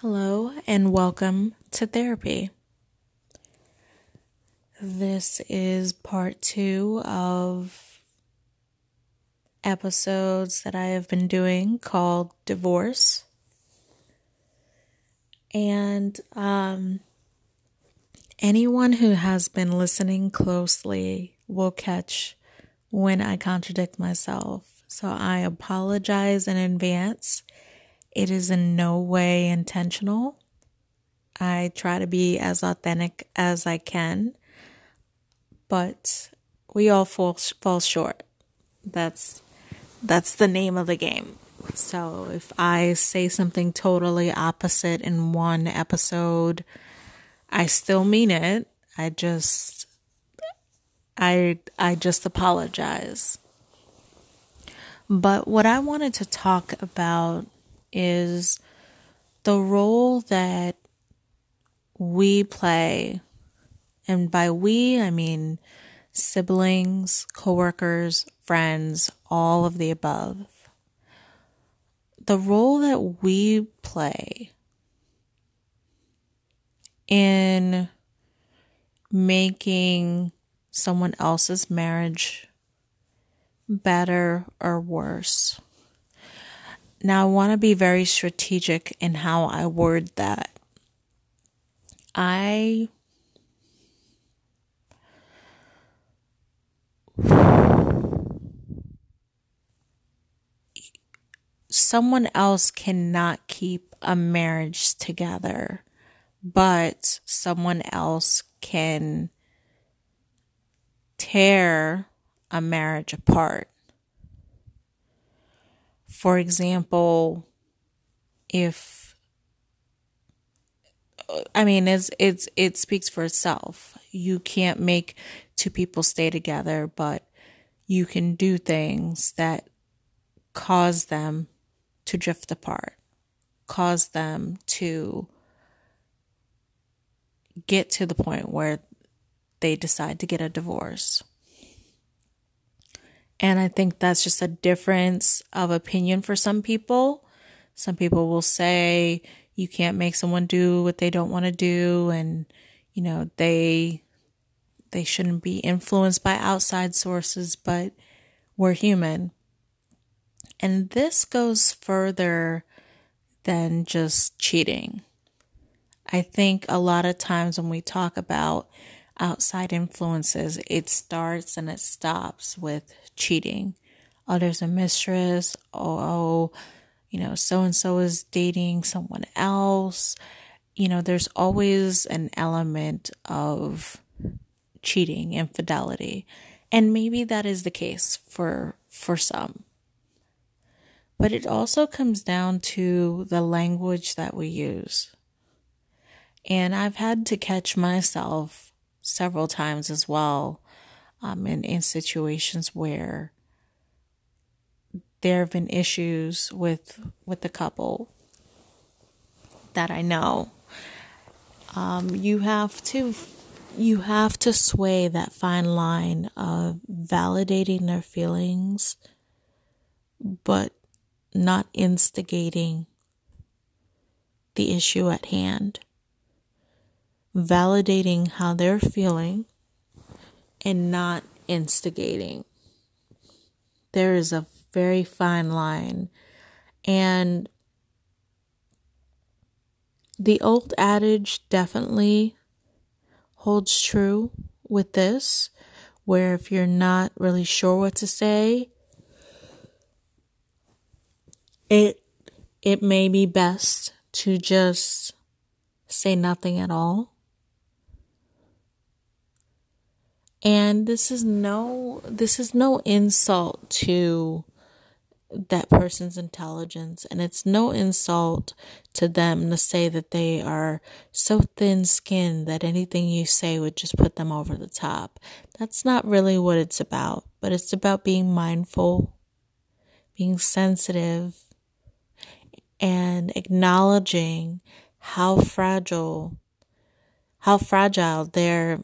Hello, and welcome to therapy. This is part two of episodes that I have been doing called Divorce. And um, anyone who has been listening closely will catch when I contradict myself. So I apologize in advance it is in no way intentional. I try to be as authentic as I can, but we all fall fall short. That's that's the name of the game. So if I say something totally opposite in one episode, I still mean it. I just I I just apologize. But what I wanted to talk about is the role that we play. And by we, I mean siblings, coworkers, friends, all of the above. The role that we play in making someone else's marriage better or worse. Now, I want to be very strategic in how I word that. I someone else cannot keep a marriage together, but someone else can tear a marriage apart. For example, if I mean, it's it's it speaks for itself. You can't make two people stay together, but you can do things that cause them to drift apart, cause them to get to the point where they decide to get a divorce. And I think that's just a difference of opinion for some people. Some people will say you can't make someone do what they don't want to do and you know, they they shouldn't be influenced by outside sources, but we're human. And this goes further than just cheating. I think a lot of times when we talk about outside influences, it starts and it stops with cheating. Oh, there's a mistress. Oh, you know, so and so is dating someone else. You know, there's always an element of cheating, infidelity. And maybe that is the case for for some. But it also comes down to the language that we use. And I've had to catch myself several times as well um, in, in situations where there have been issues with with the couple that I know. Um, you have to you have to sway that fine line of validating their feelings, but not instigating the issue at hand validating how they're feeling and not instigating. There is a very fine line. And the old adage definitely holds true with this, where if you're not really sure what to say, it it may be best to just say nothing at all And this is no this is no insult to that person's intelligence and it's no insult to them to say that they are so thin-skinned that anything you say would just put them over the top. That's not really what it's about, but it's about being mindful, being sensitive and acknowledging how fragile how fragile their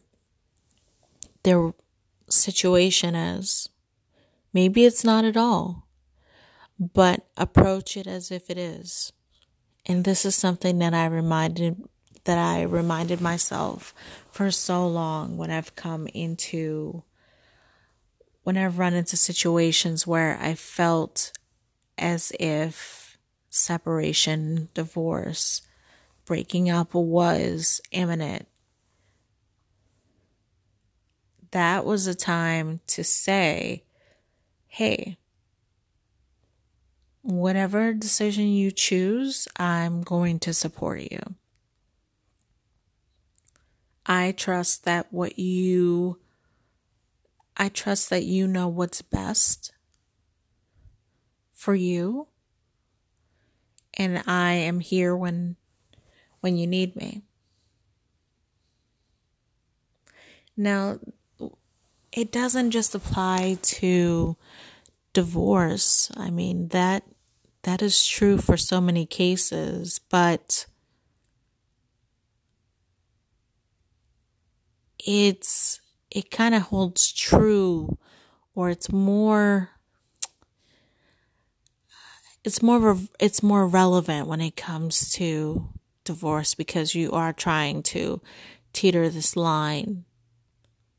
their situation is. Maybe it's not at all, but approach it as if it is And this is something that I reminded that I reminded myself for so long when I've come into when I've run into situations where I felt as if separation, divorce, breaking up was imminent. That was a time to say, hey, whatever decision you choose, I'm going to support you. I trust that what you, I trust that you know what's best for you. And I am here when, when you need me. Now, it doesn't just apply to divorce. I mean, that that is true for so many cases, but it's it kind of holds true or it's more it's more it's more relevant when it comes to divorce because you are trying to teeter this line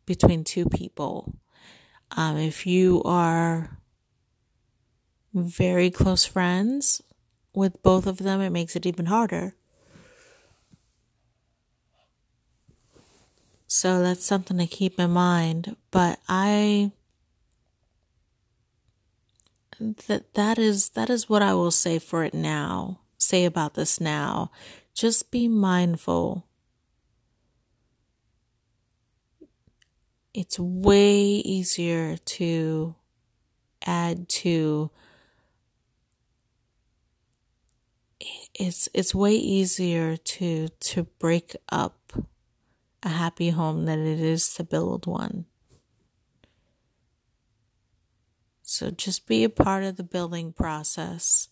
between two people. Um, if you are very close friends with both of them, it makes it even harder. So that's something to keep in mind. But I that that is that is what I will say for it now. Say about this now. Just be mindful. It's way easier to add to it's it's way easier to to break up a happy home than it is to build one. So just be a part of the building process.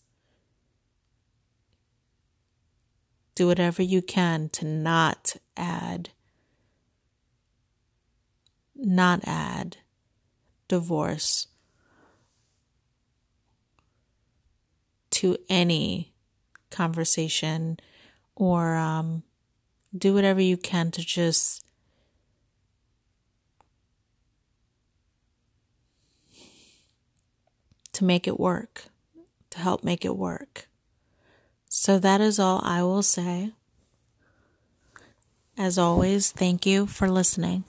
Do whatever you can to not add not add divorce to any conversation or um, do whatever you can to just to make it work, to help make it work. So that is all I will say. As always, thank you for listening.